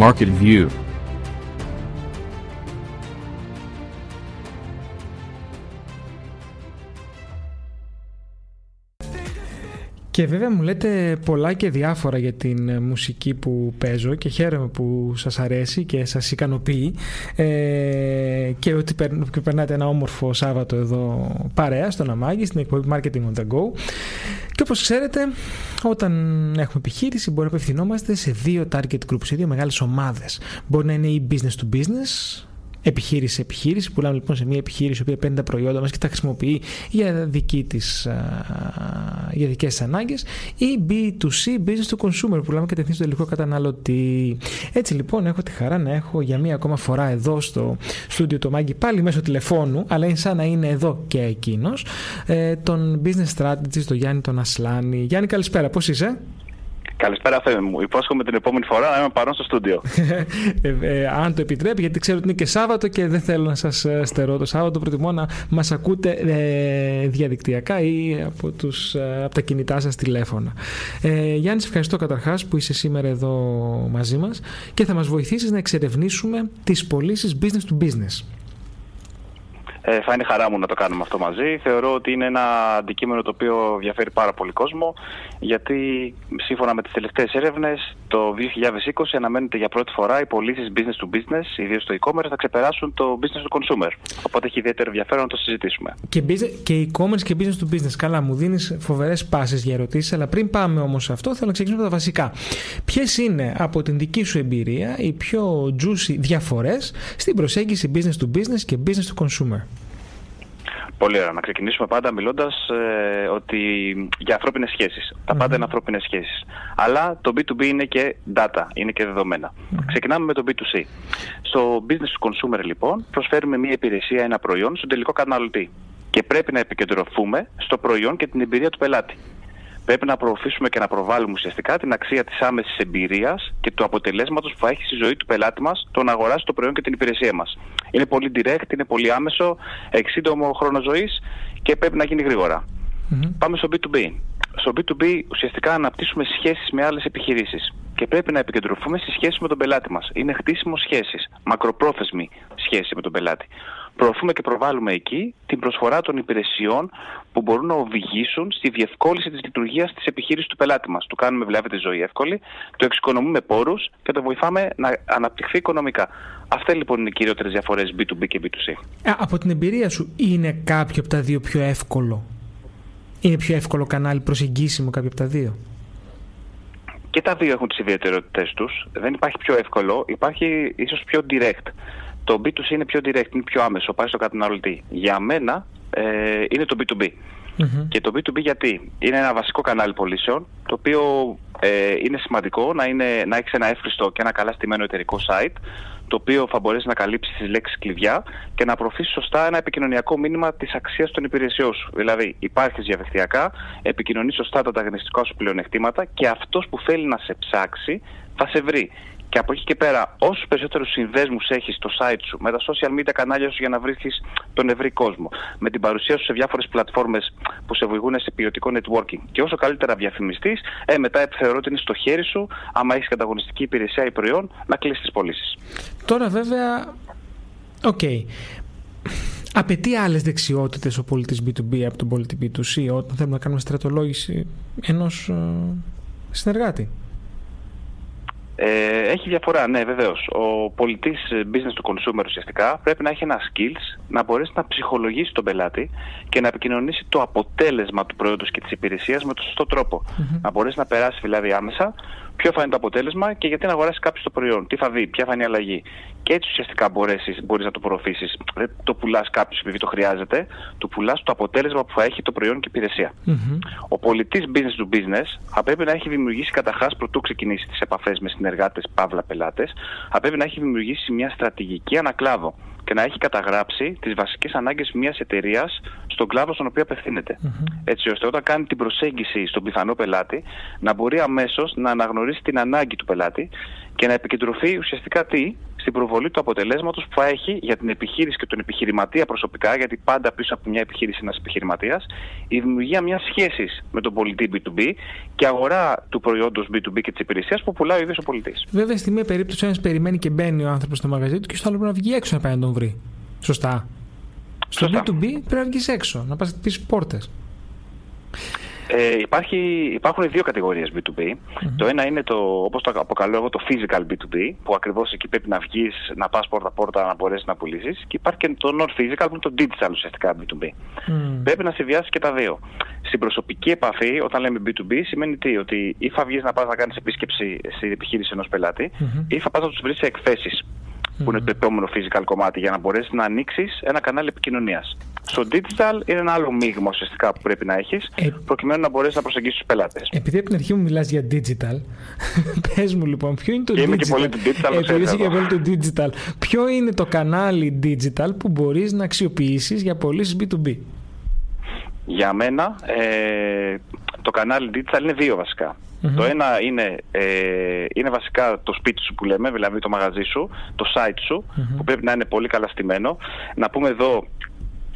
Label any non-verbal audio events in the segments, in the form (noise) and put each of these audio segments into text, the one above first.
Market View. Και βέβαια μου λέτε πολλά και διάφορα για την ε, μουσική που παίζω και χαίρομαι που σας αρέσει και σας ικανοποιεί. Ε, και ότι περνάτε ένα όμορφο Σάββατο εδώ παρέα στον Αμάγη στην εκπομπή Marketing on the Go και όπως ξέρετε όταν έχουμε επιχείρηση μπορεί να απευθυνόμαστε σε δύο target groups, σε δύο μεγάλες ομάδες. Μπορεί να είναι η business to business επιχείρηση σε επιχείρηση. Πουλάμε λοιπόν σε μια επιχείρηση η οποία παίρνει τα προϊόντα μας και τα χρησιμοποιεί για, δική της, για δικές της ανάγκες. Ή B2C, business to consumer, που πουλάμε κατευθείαν στο τελικό καταναλωτή. Έτσι λοιπόν έχω τη χαρά να έχω για μία ακόμα φορά εδώ στο στούντιο το Μάγκη πάλι μέσω τηλεφώνου, αλλά είναι σαν να είναι εδώ και εκείνος, ε, τον business strategist, τον Γιάννη τον Ασλάνη. Γιάννη, καλησπέρα, πώς είσαι; Καλησπέρα, Φέμι μου. Υπόσχομαι την επόμενη φορά να είμαι παρόν στο στούντιο. (laughs) ε, ε, αν το επιτρέπει, γιατί ξέρω ότι είναι και Σάββατο και δεν θέλω να σας ε, στερώ το Σάββατο. Προτιμώ να μας ακούτε ε, διαδικτυακά ή από, τους, ε, από τα κινητά σας τηλέφωνα. Ε, Γιάννη, ευχαριστώ καταρχάς που είσαι σήμερα εδώ μαζί μας και θα μας βοηθήσεις να εξερευνήσουμε τις πωλήσεις business to business. Ε, θα είναι χαρά μου να το κάνουμε αυτό μαζί. Θεωρώ ότι είναι ένα αντικείμενο το οποίο ενδιαφέρει πάρα πολύ κόσμο, γιατί σύμφωνα με τις τελευταίες έρευνες, το 2020 αναμένεται για πρώτη φορά οι πωλήσεις business to business, ιδίως στο e-commerce, θα ξεπεράσουν το business to consumer. Οπότε έχει ιδιαίτερο ενδιαφέρον να το συζητήσουμε. Και, και e-commerce και business to business. Καλά, μου δίνεις φοβερές πάσει για ερωτήσεις, αλλά πριν πάμε όμως σε αυτό, θέλω να ξεκινήσουμε τα βασικά. Ποιες είναι από την δική σου εμπειρία οι πιο juicy διαφορές στην προσέγγιση business to business και business to consumer; Πολύ ωραία. Να ξεκινήσουμε πάντα μιλώντας ε, ότι για ανθρώπινες σχέσεις. Τα πάντα είναι ανθρώπινες σχέσεις. Αλλά το B2B είναι και data, είναι και δεδομένα. Ξεκινάμε με το B2C. Στο business to consumer, λοιπόν, προσφέρουμε μια υπηρεσία, ένα προϊόν στον τελικό καταναλωτή. Και πρέπει να επικεντρωθούμε στο προϊόν και την εμπειρία του πελάτη πρέπει να προωθήσουμε και να προβάλλουμε ουσιαστικά την αξία της άμεσης εμπειρίας και του αποτελέσματος που θα έχει στη ζωή του πελάτη μας το να αγοράσει το προϊόν και την υπηρεσία μας. Είναι πολύ direct, είναι πολύ άμεσο, έχει σύντομο χρόνο ζωής και πρέπει να γίνει Πάμε στο B2B. Στο B2B ουσιαστικά αναπτύσσουμε σχέσεις με άλλες επιχειρήσεις και πρέπει να επικεντρωθούμε στη σχέση με τον πελάτη μας. Είναι χτίσιμο σχέσεις, μακροπρόθεσμη σχέση με τον πελάτη προωθούμε και προβάλλουμε εκεί την προσφορά των υπηρεσιών που μπορούν να οδηγήσουν στη διευκόλυνση της λειτουργίας της επιχείρησης του πελάτη μας. Του κάνουμε δηλαδή τη ζωή εύκολη, το εξοικονομούμε πόρους και το βοηθάμε να αναπτυχθεί οικονομικά. Αυτές λοιπόν είναι οι κυριότερες διαφορές B2B και B2C. Ε, από την εμπειρία σου, είναι κάποιο από τα δύο πιο εύκολο; Είναι πιο εύκολο κανάλι προσεγγίσιμο κάποιο από τα δύο; Και τα δύο έχουν τις ιδιαιτερότητέ τους. Δεν υπάρχει πιο εύκολο, υπάρχει ίσως πιο direct το B2C είναι πιο direct, είναι πιο άμεσο, πάει στο καταναλωτή. Για μένα ε, είναι το B2B. Και το B2B γιατί; Είναι ένα βασικό κανάλι πωλήσεων, το οποίο ε, είναι σημαντικό να, είναι, να έχεις ένα εύχριστο και ένα καλά στημένο εταιρικό site, το οποίο θα μπορέσεις να καλύψεις τις λέξεις κλειδιά και να προωθήσεις σωστά ένα επικοινωνιακό μήνυμα της αξίας των υπηρεσιών σου. Δηλαδή, υπάρχεις διαδικτυακά, επικοινωνείς σωστά τα ανταγωνιστικά σου πλεονεκτήματα και αυτός που θέλει να σε ψάξει θα σε βρει. Και από εκεί και πέρα, όσους περισσότερους συνδέσμους έχεις στο site σου, με τα social media κανάλια σου για να βρίσκεις τον ευρύ κόσμο, με την παρουσία σου σε διάφορες πλατφόρμες που σε βοηθούν σε ποιοτικό networking και όσο καλύτερα διαφημιστείς, ε, μετά θεωρώ ότι είναι στο χέρι σου, άμα έχεις ανταγωνιστική υπηρεσία ή προϊόν, να κλείσει τις πωλήσεις. Τώρα, βέβαια, OK. Okay. Απαιτεί άλλες δεξιότητες ο πωλητή B2B από τον πωλητή B2C όταν θέλουμε να κάνουμε στρατολόγηση ενός ε, συνεργάτη; Ε, έχει διαφορά, ναι, βεβαίως. Ο πωλητής business to consumer ουσιαστικά πρέπει να έχει ένα skills να μπορέσει να ψυχολογήσει τον πελάτη και να επικοινωνήσει το αποτέλεσμα του προϊόντος και της υπηρεσίας με τον σωστό Να μπορέσει να περάσει δηλαδή άμεσα ποιο θα είναι το αποτέλεσμα και γιατί να αγοράσει κάποιος το προϊόν, τι θα δει, ποια θα είναι η αλλαγή. Και έτσι ουσιαστικά μπορείς να το προωθήσεις. Δεν το πουλάς κάποιος επειδή το χρειάζεται, το πουλάς το αποτέλεσμα που θα έχει το προϊόν και η υπηρεσία. Ο πολιτής business to business θα πρέπει να έχει δημιουργήσει καταρχάς πρωτού ξεκινήσει τις επαφές με συνεργάτες, παύλα πελάτες, θα πρέπει να έχει δημιουργήσει μια στρατηγική ανακλάδο και να έχει καταγράψει τις βασικές ανάγκες μιας εταιρείας στον κλάδο στον οποίο Έτσι ώστε όταν κάνει την προσέγγιση στον πιθανό πελάτη να μπορεί αμέσως να αναγνωρίσει την ανάγκη του πελάτη και να επικεντρωθεί ουσιαστικά τι, στην προβολή του αποτελέσματος που θα έχει για την επιχείρηση και τον επιχειρηματία προσωπικά, γιατί πάντα πίσω από μια επιχείρηση είναι ένας επιχειρηματίας, η δημιουργία μιας σχέσης με τον πολιτή B2B και αγορά του προϊόντος B2B και της υπηρεσίας που πουλάει ο ίδιος ο πολιτής. Βέβαια, στη μία περίπτωση, ένας περιμένει και μπαίνει ο άνθρωπος στο μαγαζί του και στο άλλο πρέπει να βγει έξω να πάει να τον βρει. Σωστά. Στο B2B πρέπει να βγεις έξω, να πας πει πόρτες. Ε, υπάρχει, υπάρχουν δύο κατηγορίες B2B. Το ένα είναι το, όπως το αποκαλώ εγώ, το physical B2B, που ακριβώς εκεί πρέπει να βγεις, να πας πόρτα-πόρτα, να μπορέσεις να πουλήσεις. Και υπάρχει και το non-physical, που είναι το digital ουσιαστικά B2B. Πρέπει να συνδυάσεις και τα δύο. Στην προσωπική επαφή, όταν λέμε B2B, σημαίνει τι, ότι ή θα βγεις να πας να κάνεις επίσκεψη στην επιχείρηση ενός πελάτη, ή θα πας να τους βρεις σε εκθέσεις που είναι το επόμενο physical κομμάτι, για να μπορέσεις να ανοίξεις ένα κανάλι επικοινωνίας. Στο digital είναι ένα άλλο μείγμα ουσιαστικά που πρέπει να έχεις, ε... προκειμένου να μπορέσεις να προσεγγίσεις τους πελάτες. Επειδή από την αρχή μου μιλάς για digital, (laughs) πες μου λοιπόν, ποιο είναι το Είμαι digital; Και πολύ το digital Επειδή είσαι και πολύ το digital, ποιο είναι το κανάλι digital που μπορείς να αξιοποιήσεις για πωλήσεις B2B. Για μένα, ε, το κανάλι digital είναι δύο βασικά. Το ένα είναι, ε, είναι βασικά το σπίτι σου που λέμε, δηλαδή το μαγαζί σου, το site σου, που πρέπει να είναι πολύ καλά στημένο. Να πούμε εδώ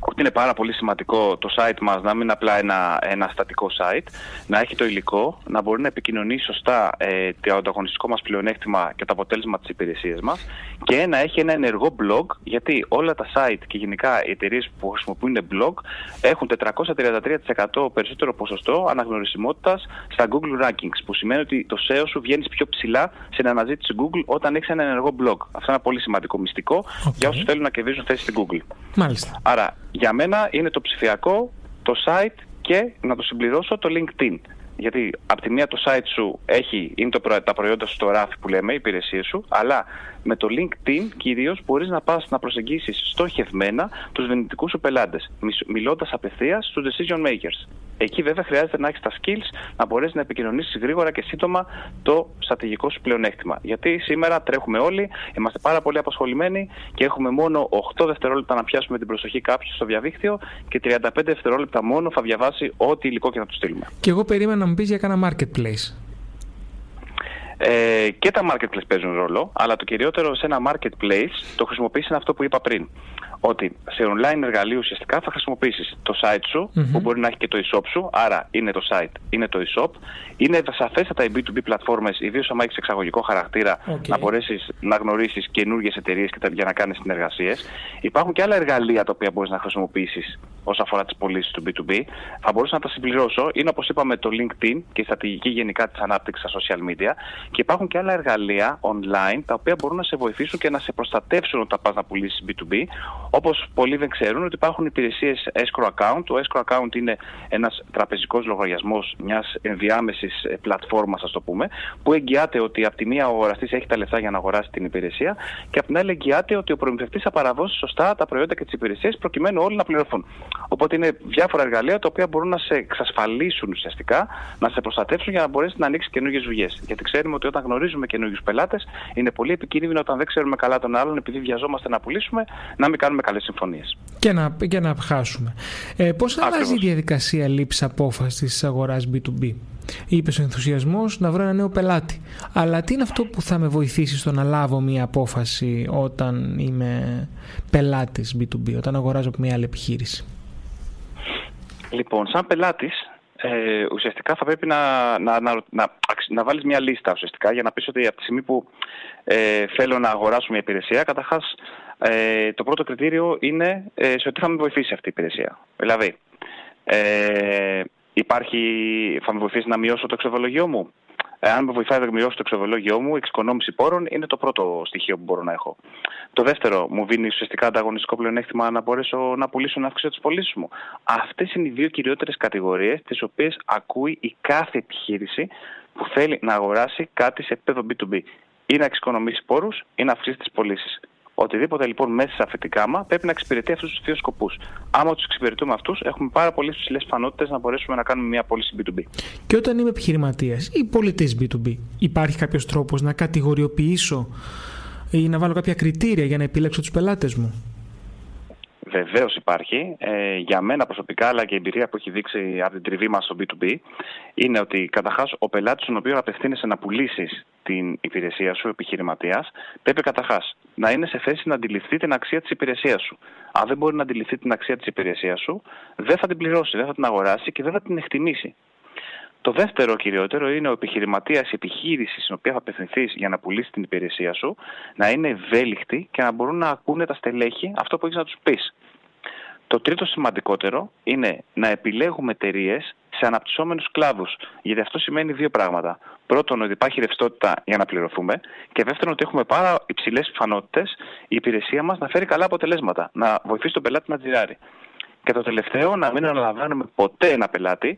ότι είναι πάρα πολύ σημαντικό το site μας να μην είναι απλά ένα, ένα στατικό site, να έχει το υλικό, να μπορεί να επικοινωνεί σωστά ε, το ανταγωνιστικό μας πλεονέκτημα και το αποτέλεσμα της υπηρεσίας μας και να έχει ένα ενεργό blog, γιατί όλα τα site και γενικά οι εταιρείες που χρησιμοποιούν blog έχουν 433% περισσότερο ποσοστό αναγνωρισιμότητας στα Google Rankings, που σημαίνει ότι το SEO σου βγαίνει πιο ψηλά στην αναζήτηση Google όταν έχεις ένα ενεργό blog. Αυτό είναι ένα πολύ σημαντικό μυστικό για όσους θέλουν να κερδίζουν θέση στην Google. Μάλιστα. Άρα για μένα είναι το ψηφιακό, το site και να το συμπληρώσω το LinkedIn. Γιατί από τη μία το site σου έχει, είναι το, τα προϊόντα σου στο ράφι που λέμε, οι υπηρεσίες σου, αλλά με το LinkedIn κυρίως μπορείς να πας να προσεγγίσεις στοχευμένα τους δυνητικούς σου πελάτες, μιλώντας απευθείας στους decision makers. Εκεί βέβαια χρειάζεται να έχεις τα skills να μπορέσεις να επικοινωνήσεις γρήγορα και σύντομα το στρατηγικό σου πλεονέκτημα. Γιατί σήμερα τρέχουμε όλοι, είμαστε πάρα πολύ απασχολημένοι και έχουμε μόνο 8 δευτερόλεπτα να πιάσουμε την προσοχή κάποιου στο διαδίκτυο και 35 δευτερόλεπτα μόνο θα διαβάσει ό,τι υλικό και να του στείλουμε. Και εγώ περίμενα να μου πεις για κάνα marketplace. Ε, και τα marketplace παίζουν ρόλο, αλλά το κυριότερο σε ένα marketplace το χρησιμοποιήσει είναι αυτό που είπα πριν ότι σε online εργαλείο ουσιαστικά θα χρησιμοποιήσεις το site σου, που μπορεί να έχει και το e-shop σου, άρα είναι το site, είναι το e-shop. Είναι σαφέστατα οι B2B πλατφόρμες, ιδίως αν έχεις εξαγωγικό χαρακτήρα, να μπορέσεις να γνωρίσεις καινούργιες εταιρείες για να κάνεις συνεργασίες. Υπάρχουν και άλλα εργαλεία τα οποία μπορείς να χρησιμοποιήσεις όσον αφορά τις πωλήσεις του B2B. Θα μπορούσα να τα συμπληρώσω. Είναι όπως είπαμε το LinkedIn και η στρατηγική γενικά της ανάπτυξης στα social media. Και υπάρχουν και άλλα εργαλεία online τα οποία μπορούν να σε βοηθήσουν και να σε προστατεύσουν όταν πας να πουλήσεις B2B. Όπως πολλοί δεν ξέρουν ότι υπάρχουν υπηρεσίες escrow account. Το escrow account είναι ένας τραπεζικός λογαριασμός μιας ενδιάμεσης ε, πλατφόρμας, ας το πούμε, που εγγυάται ότι από τη μία ο αγοραστής έχει τα λεφτά για να αγοράσει την υπηρεσία και από την άλλη εγγυάται ότι ο προμηθευτής θα παραδώσει σωστά τα προϊόντα και τις υπηρεσίες προκειμένου όλοι να πληρωθούν. Οπότε είναι διάφορα εργαλεία τα οποία μπορούν να σε εξασφαλίσουν ουσιαστικά, να σε προστατεύσουν για να μπορέσεις να ανοίξεις καινούργιες δουλειέ. Γιατί ξέρουμε ότι όταν γνωρίζουμε καινούργιου πελάτες, είναι πολύ επικίνδυνο όταν δεν ξέρουμε καλά τον άλλον, επειδή βιαζόμαστε να πουλήσουμε, να μην κάνουμε καλές συμφωνίες. Και να, και να χάσουμε. Ε, Πώς αλλάζει η διαδικασία λήψης απόφασης της αγοράς B2B. Είπε ο ενθουσιασμός να βρω ένα νέο πελάτη. Αλλά τι είναι αυτό που θα με βοηθήσει στο να λάβω μια απόφαση όταν είμαι πελάτης B2B, όταν αγοράζω από μια άλλη επιχείρηση; Λοιπόν, σαν πελάτης, ε, ουσιαστικά θα πρέπει να, να, να, να, να βάλεις μια λίστα ουσιαστικά για να πεις ότι από τη στιγμή που ε, θέλω να αγοράσω μια υπηρεσία, καταρχάς ε, το πρώτο κριτήριο είναι ε, σε ότι θα με βοηθήσει αυτή η υπηρεσία. Δηλαδή, ε, υπάρχει, θα με βοηθήσει να μειώσω το εξοβολογιό μου. Αν με βοηθάει να μειώσω το εξοβολόγιο μου, η εξοικονόμηση πόρων είναι το πρώτο στοιχείο που μπορώ να έχω. Το δεύτερο, μου δίνει ουσιαστικά ανταγωνιστικό πλεονέκτημα να μπορέσω να πουλήσω να αυξήσω τις πωλήσεις μου. Αυτές είναι οι δύο κυριότερες κατηγορίες, τις οποίες ακούει η κάθε επιχείρηση που θέλει να αγοράσει κάτι σε επίπεδο B2B. Ή να εξοικονομήσει πόρους ή να αυξήσει τις πωλήσεις. Οτιδήποτε λοιπόν μέσα σε αυτή κάμα πρέπει να εξυπηρετεί αυτούς τους δύο σκοπούς. Άμα τους εξυπηρετούμε αυτούς, έχουμε πάρα πολύ ψηλέ πιθανότητες να μπορέσουμε να κάνουμε μια πώληση B2B. Και όταν είμαι επιχειρηματίας ή πολιτής B2B, υπάρχει κάποιος τρόπος να κατηγοριοποιήσω ή να βάλω κάποια κριτήρια για να επιλέξω τους πελάτες μου; Βεβαίως υπάρχει. Ε, για μένα προσωπικά, αλλά και η εμπειρία που έχει δείξει από την τριβή μας στο B2B, είναι ότι καταρχάς ο πελάτης, στον οποίο απευθύνεσαι να πουλήσεις την υπηρεσία σου, επιχειρηματίας, πρέπει καταρχάς να είναι σε θέση να αντιληφθεί την αξία της υπηρεσίας σου. Αν δεν μπορεί να αντιληφθεί την αξία της υπηρεσίας σου, δεν θα την πληρώσει, δεν θα την αγοράσει και δεν θα την εκτιμήσει. Το δεύτερο κυριότερο είναι ο επιχειρηματίας, η επιχείρηση στην οποία θα απευθυνθείς για να πουλήσεις την υπηρεσία σου, να είναι ευέλικτη και να μπορούν να ακούνε τα στελέχη αυτό που έχεις να τους πεις. Το τρίτο σημαντικότερο είναι να επιλέγουμε εταιρείες σε αναπτυσσόμενους κλάδους. Γιατί αυτό σημαίνει δύο πράγματα. Πρώτον, ότι υπάρχει ρευστότητα για να πληρωθούμε. Και δεύτερον, ότι έχουμε πάρα υψηλές πιθανότητες η υπηρεσία μας να φέρει καλά αποτελέσματα. Να βοηθήσει τον πελάτη να τζιράρει. Και το τελευταίο, να μην αναλαμβάνουμε ποτέ ένα πελάτη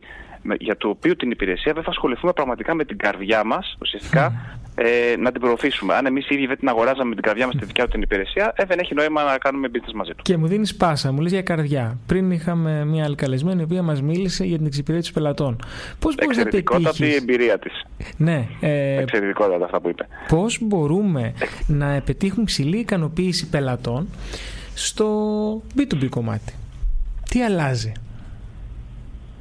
για το οποίο την υπηρεσία δεν θα ασχοληθούμε πραγματικά με την καρδιά μας, ουσιαστικά ε, να την προωθήσουμε. Αν εμείς ήδη δεν την αγοράζαμε με την καρδιά μας τη δικιά του την υπηρεσία, ε, δεν έχει νόημα να κάνουμε business μαζί του. Και μου δίνεις πάσα, μου λες για καρδιά. Πριν είχαμε μια άλλη καλεσμένη η οποία μας μίλησε για την εξυπηρέτηση πελατών. Πώς μπορείς να πετύχει. η εμπειρία της. Ναι. Ε, Εξαιρετικότατα αυτά που είπε. Πώς μπορούμε να πετύχουμε ψηλή ικανοποίηση πελατών στο B2B κομμάτι; Τι αλλάζει;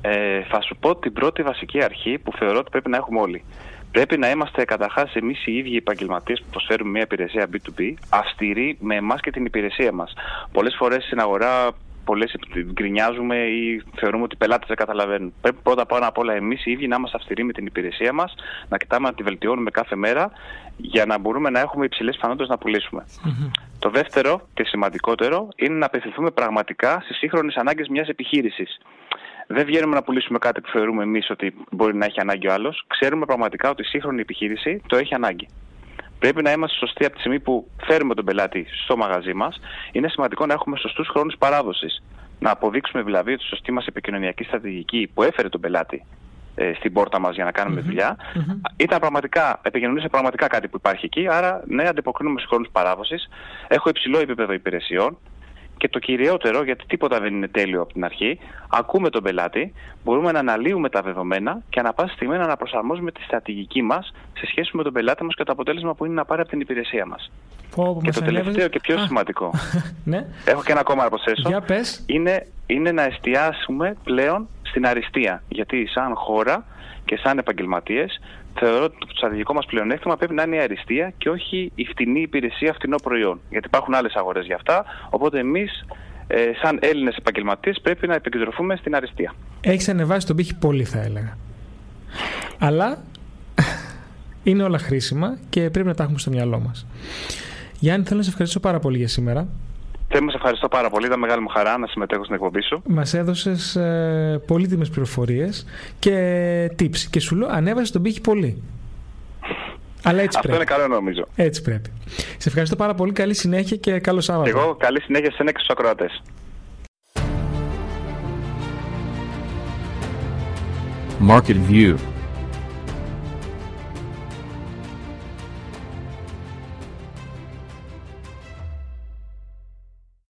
Ε, θα σου πω την πρώτη βασική αρχή που θεωρώ ότι πρέπει να έχουμε όλοι. Πρέπει να είμαστε καταρχάς εμείς οι ίδιοι επαγγελματίες που προσφέρουμε μια υπηρεσία B2B αυστηροί με εμάς και την υπηρεσία μας. Πολλές φορές στην αγορά πολλές γκρινιάζουμε ή θεωρούμε ότι οι πελάτες δεν καταλαβαίνουν. Πρέπει πρώτα πάνω απ' όλα εμείς οι ίδιοι να είμαστε αυστηροί με την υπηρεσία μας, να κοιτάμε να τη βελτιώνουμε κάθε μέρα για να μπορούμε να έχουμε υψηλές πιθανότητες να πουλήσουμε. Το δεύτερο και σημαντικότερο είναι να απευθυνθούμε πραγματικά στις σύγχρονες ανάγκες μιας επιχείρησης. Δεν βγαίνουμε να πουλήσουμε κάτι που θεωρούμε εμείς ότι μπορεί να έχει ανάγκη ο άλλος. Ξέρουμε πραγματικά ότι η σύγχρονη επιχείρηση το έχει ανάγκη. Πρέπει να είμαστε σωστοί από τη στιγμή που φέρουμε τον πελάτη στο μαγαζί μας. Είναι σημαντικό να έχουμε σωστούς χρόνους παράδοσης. Να αποδείξουμε δηλαδή ότι η σωστή μας επικοινωνιακή στρατηγική που έφερε τον πελάτη ε, στην πόρτα μας για να κάνουμε δουλειά, ήταν πραγματικά, επικοινωνούσε πραγματικά κάτι που υπάρχει εκεί. Άρα, ναι, αντιποκρίνουμε στους χρόνους παράδοσης. Έχω υψηλό επίπεδο υπηρεσιών. Και το κυριότερο, γιατί τίποτα δεν είναι τέλειο από την αρχή, ακούμε τον πελάτη, μπορούμε να αναλύουμε τα δεδομένα και ανά πάση στιγμή να αναπροσαρμόζουμε τη στρατηγική μας σε σχέση με τον πελάτη μας και το αποτέλεσμα που είναι να πάρει από την υπηρεσία μας. Και το τελευταίο και πιο σημαντικό. (laughs) ναι. Έχω και ένα ακόμα να προσθέσω. Για πες. Είναι, είναι να εστιάσουμε πλέον στην αριστεία. Γιατί σαν χώρα και σαν επαγγελματίες θεωρώ ότι το στρατηγικό μας πλεονέκτημα πρέπει να είναι η αριστεία και όχι η φτηνή υπηρεσία, φτηνό προϊόν. Γιατί υπάρχουν άλλες αγορές για αυτά. Οπότε εμείς, ε, σαν Έλληνες επαγγελματίες, πρέπει να επικεντρωθούμε στην αριστεία. Έχεις ανεβάσει τον πύχη πολύ, θα έλεγα. Αλλά (laughs) είναι όλα χρήσιμα και πρέπει να τα έχουμε στο μυαλό μας. Γιάννη, θέλω να σε ευχαριστήσω πάρα πολύ για σήμερα. Θέλω να σε ευχαριστώ πάρα πολύ. Ήταν μεγάλη μου χαρά να συμμετέχω στην εκπομπή σου. Μας έδωσες ε, πολύτιμες πληροφορίες και tips. Και σου λέω, ανέβασε τον πύχη πολύ. Αλλά έτσι Αυτό πρέπει. είναι καλό νομίζω. Έτσι πρέπει. Σε ευχαριστώ πάρα πολύ. Καλή συνέχεια και καλό Σάββατο. Εγώ καλή συνέχεια σε ένα και στους ακροατές. Market View